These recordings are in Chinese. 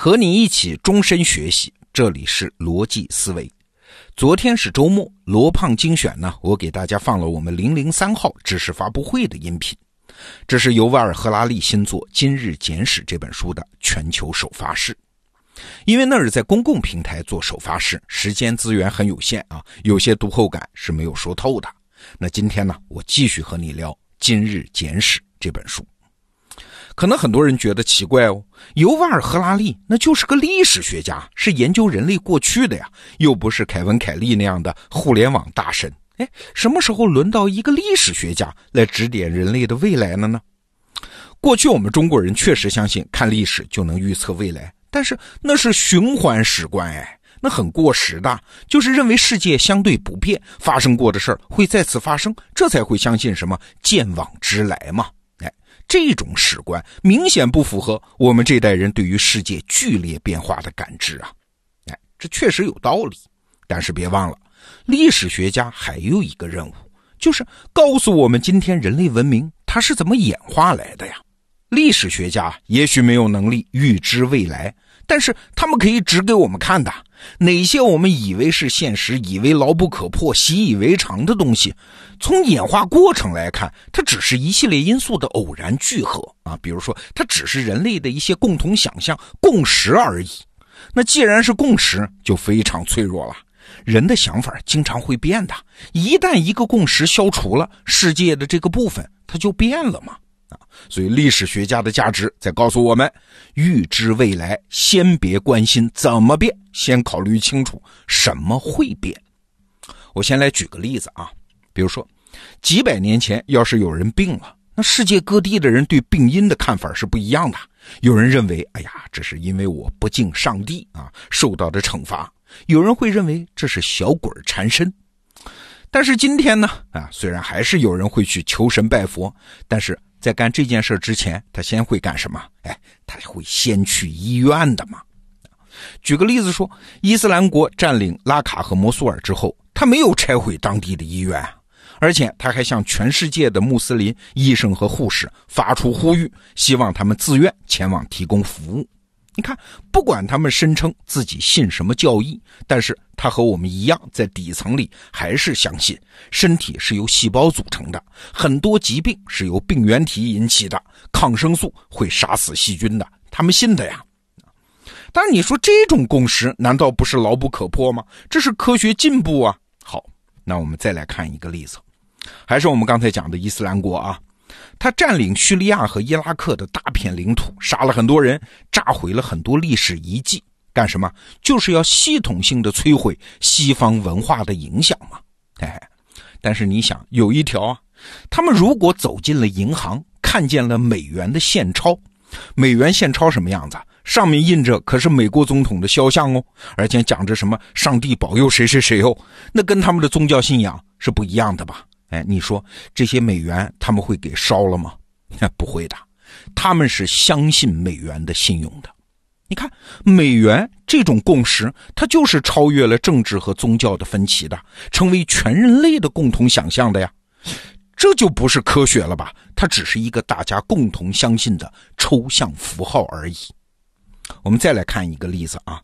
和你一起终身学习，这里是逻辑思维。昨天是周末，罗胖精选呢，我给大家放了我们零零三号知识发布会的音频。这是由瓦尔赫拉利新作《今日简史》这本书的全球首发式。因为那是在公共平台做首发式，时间资源很有限啊，有些读后感是没有说透的。那今天呢，我继续和你聊《今日简史》这本书。可能很多人觉得奇怪哦，尤瓦尔·赫拉利那就是个历史学家，是研究人类过去的呀，又不是凯文·凯利那样的互联网大神。哎，什么时候轮到一个历史学家来指点人类的未来了呢？过去我们中国人确实相信看历史就能预测未来，但是那是循环史观，哎，那很过时的。就是认为世界相对不变，发生过的事儿会再次发生，这才会相信什么见往知来嘛。这种史观明显不符合我们这代人对于世界剧烈变化的感知啊！哎，这确实有道理，但是别忘了，历史学家还有一个任务，就是告诉我们今天人类文明它是怎么演化来的呀。历史学家也许没有能力预知未来，但是他们可以指给我们看的。哪些我们以为是现实、以为牢不可破、习以为常的东西，从演化过程来看，它只是一系列因素的偶然聚合啊。比如说，它只是人类的一些共同想象、共识而已。那既然是共识，就非常脆弱了。人的想法经常会变的，一旦一个共识消除了，世界的这个部分它就变了嘛。所以历史学家的价值在告诉我们：预知未来，先别关心怎么变，先考虑清楚什么会变。我先来举个例子啊，比如说，几百年前要是有人病了，那世界各地的人对病因的看法是不一样的。有人认为，哎呀，这是因为我不敬上帝啊，受到的惩罚；有人会认为这是小鬼缠身。但是今天呢，啊，虽然还是有人会去求神拜佛，但是。在干这件事之前，他先会干什么？哎，他会先去医院的嘛。举个例子说，伊斯兰国占领拉卡和摩苏尔之后，他没有拆毁当地的医院，而且他还向全世界的穆斯林医生和护士发出呼吁，希望他们自愿前往提供服务。你看，不管他们声称自己信什么教义，但是他和我们一样，在底层里还是相信身体是由细胞组成的，很多疾病是由病原体引起的，抗生素会杀死细菌的，他们信的呀。但是你说这种共识难道不是牢不可破吗？这是科学进步啊。好，那我们再来看一个例子，还是我们刚才讲的伊斯兰国啊。他占领叙利亚和伊拉克的大片领土，杀了很多人，炸毁了很多历史遗迹，干什么？就是要系统性的摧毁西方文化的影响嘛。哎，但是你想，有一条啊，他们如果走进了银行，看见了美元的现钞，美元现钞什么样子？上面印着可是美国总统的肖像哦，而且讲着什么上帝保佑谁谁谁哦，那跟他们的宗教信仰是不一样的吧？哎，你说这些美元他们会给烧了吗？不会的，他们是相信美元的信用的。你看，美元这种共识，它就是超越了政治和宗教的分歧的，成为全人类的共同想象的呀。这就不是科学了吧？它只是一个大家共同相信的抽象符号而已。我们再来看一个例子啊，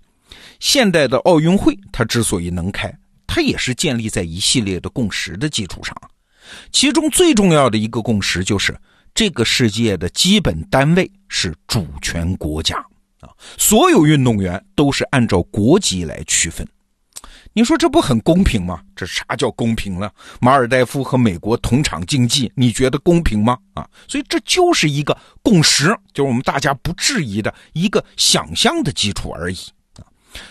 现代的奥运会，它之所以能开，它也是建立在一系列的共识的基础上。其中最重要的一个共识就是，这个世界的基本单位是主权国家啊，所有运动员都是按照国籍来区分。你说这不很公平吗？这啥叫公平了？马尔代夫和美国同场竞技，你觉得公平吗？啊，所以这就是一个共识，就是我们大家不质疑的一个想象的基础而已。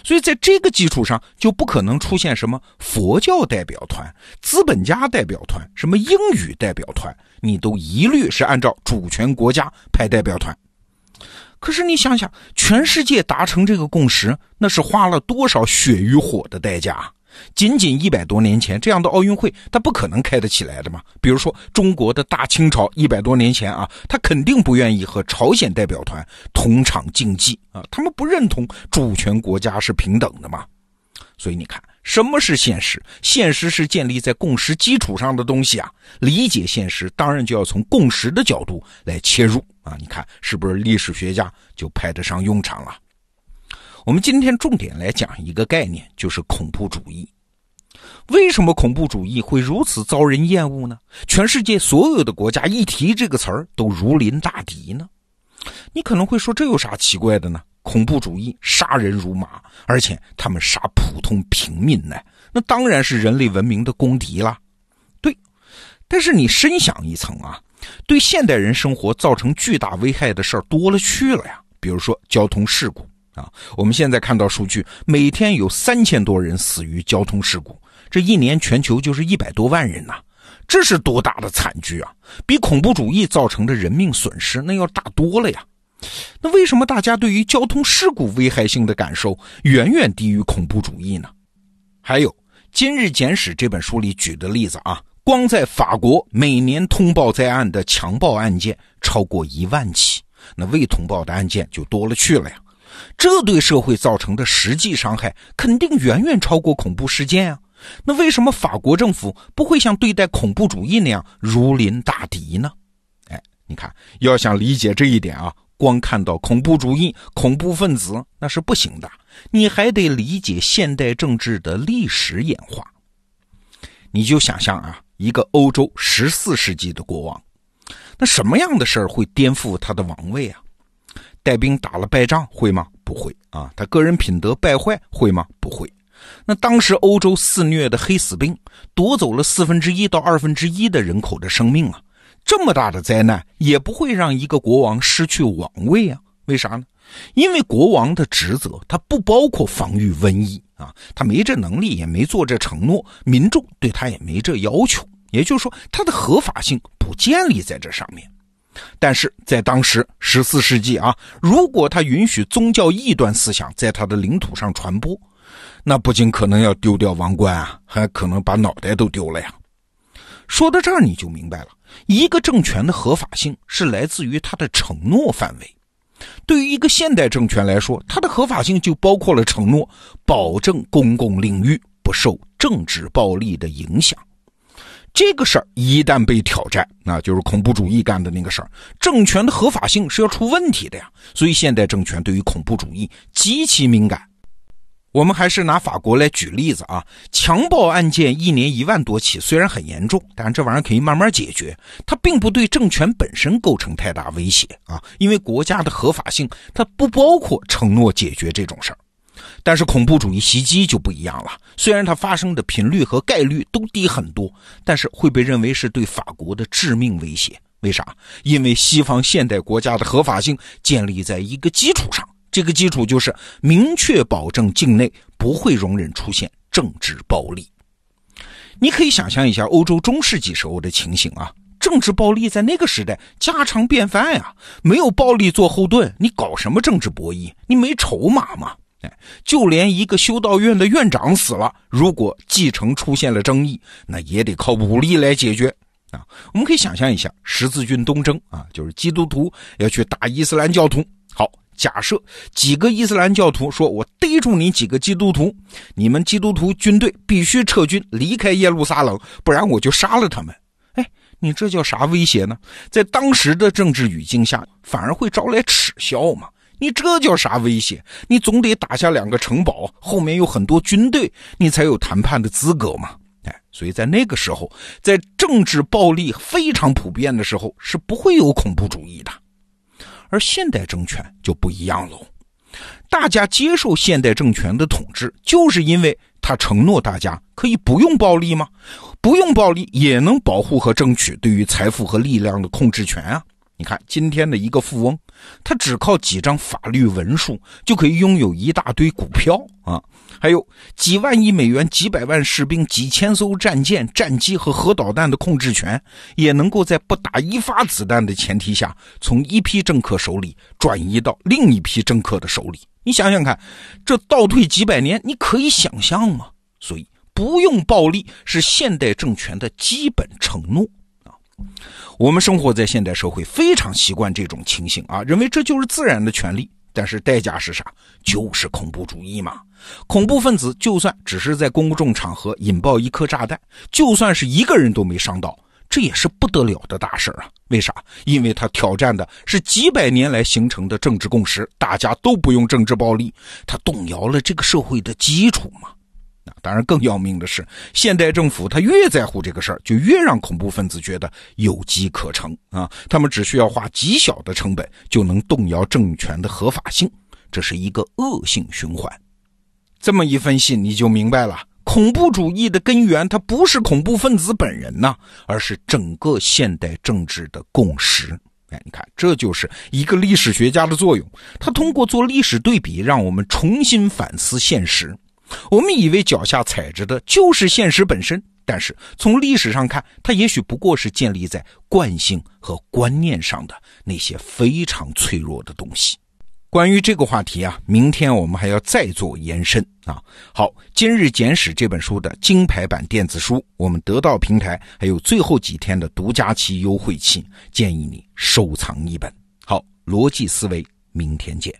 所以，在这个基础上，就不可能出现什么佛教代表团、资本家代表团、什么英语代表团，你都一律是按照主权国家派代表团。可是你想想，全世界达成这个共识，那是花了多少血与火的代价？仅仅一百多年前，这样的奥运会它不可能开得起来的嘛？比如说中国的大清朝，一百多年前啊，他肯定不愿意和朝鲜代表团同场竞技啊，他们不认同主权国家是平等的嘛。所以你看，什么是现实？现实是建立在共识基础上的东西啊。理解现实，当然就要从共识的角度来切入啊。你看，是不是历史学家就派得上用场了？我们今天重点来讲一个概念，就是恐怖主义。为什么恐怖主义会如此遭人厌恶呢？全世界所有的国家一提这个词儿都如临大敌呢？你可能会说，这有啥奇怪的呢？恐怖主义杀人如麻，而且他们杀普通平民呢，那当然是人类文明的公敌啦。对，但是你深想一层啊，对现代人生活造成巨大危害的事儿多了去了呀。比如说交通事故啊，我们现在看到数据，每天有三千多人死于交通事故。这一年全球就是一百多万人呐，这是多大的惨剧啊！比恐怖主义造成的人命损失那要大多了呀。那为什么大家对于交通事故危害性的感受远远低于恐怖主义呢？还有《今日简史》这本书里举的例子啊，光在法国每年通报在案的强暴案件超过一万起，那未通报的案件就多了去了呀。这对社会造成的实际伤害肯定远远超过恐怖事件啊。那为什么法国政府不会像对待恐怖主义那样如临大敌呢？哎，你看，要想理解这一点啊，光看到恐怖主义、恐怖分子那是不行的，你还得理解现代政治的历史演化。你就想象啊，一个欧洲十四世纪的国王，那什么样的事儿会颠覆他的王位啊？带兵打了败仗会吗？不会啊。他个人品德败坏会吗？不会。那当时欧洲肆虐的黑死病，夺走了四分之一到二分之一的人口的生命啊！这么大的灾难也不会让一个国王失去王位啊？为啥呢？因为国王的职责他不包括防御瘟疫啊，他没这能力，也没做这承诺，民众对他也没这要求。也就是说，他的合法性不建立在这上面。但是在当时十四世纪啊，如果他允许宗教异端思想在他的领土上传播，那不仅可能要丢掉王冠啊，还可能把脑袋都丢了呀。说到这儿，你就明白了，一个政权的合法性是来自于它的承诺范围。对于一个现代政权来说，它的合法性就包括了承诺保证公共领域不受政治暴力的影响。这个事儿一旦被挑战，那就是恐怖主义干的那个事儿，政权的合法性是要出问题的呀。所以，现代政权对于恐怖主义极其敏感。我们还是拿法国来举例子啊，强暴案件一年一万多起，虽然很严重，但这玩意儿可以慢慢解决，它并不对政权本身构成太大威胁啊，因为国家的合法性它不包括承诺解决这种事儿。但是恐怖主义袭击就不一样了，虽然它发生的频率和概率都低很多，但是会被认为是对法国的致命威胁。为啥？因为西方现代国家的合法性建立在一个基础上。这个基础就是明确保证境内不会容忍出现政治暴力。你可以想象一下欧洲中世纪时候的情形啊，政治暴力在那个时代家常便饭呀。没有暴力做后盾，你搞什么政治博弈？你没筹码吗？哎，就连一个修道院的院长死了，如果继承出现了争议，那也得靠武力来解决啊。我们可以想象一下十字军东征啊，就是基督徒要去打伊斯兰教徒。好。假设几个伊斯兰教徒说：“我逮住你几个基督徒，你们基督徒军队必须撤军离开耶路撒冷，不然我就杀了他们。”哎，你这叫啥威胁呢？在当时的政治语境下，反而会招来耻笑嘛？你这叫啥威胁？你总得打下两个城堡，后面有很多军队，你才有谈判的资格嘛？哎，所以在那个时候，在政治暴力非常普遍的时候，是不会有恐怖主义的。而现代政权就不一样喽，大家接受现代政权的统治，就是因为他承诺大家可以不用暴力吗？不用暴力也能保护和争取对于财富和力量的控制权啊！你看，今天的一个富翁，他只靠几张法律文书就可以拥有一大堆股票啊，还有几万亿美元、几百万士兵、几千艘战舰、战机和核导弹的控制权，也能够在不打一发子弹的前提下，从一批政客手里转移到另一批政客的手里。你想想看，这倒退几百年，你可以想象吗？所以，不用暴力是现代政权的基本承诺。我们生活在现代社会，非常习惯这种情形啊，认为这就是自然的权利。但是代价是啥？就是恐怖主义嘛。恐怖分子就算只是在公众场合引爆一颗炸弹，就算是一个人都没伤到，这也是不得了的大事啊！为啥？因为他挑战的是几百年来形成的政治共识，大家都不用政治暴力，他动摇了这个社会的基础嘛。那当然，更要命的是，现代政府他越在乎这个事儿，就越让恐怖分子觉得有机可乘啊！他们只需要花极小的成本，就能动摇政权的合法性，这是一个恶性循环。这么一分析，你就明白了。恐怖主义的根源，它不是恐怖分子本人呐，而是整个现代政治的共识。哎，你看，这就是一个历史学家的作用。他通过做历史对比，让我们重新反思现实。我们以为脚下踩着的就是现实本身，但是从历史上看，它也许不过是建立在惯性和观念上的那些非常脆弱的东西。关于这个话题啊，明天我们还要再做延伸啊。好，《今日简史》这本书的金牌版电子书，我们得到平台还有最后几天的独家期优惠期，建议你收藏一本。好，逻辑思维，明天见。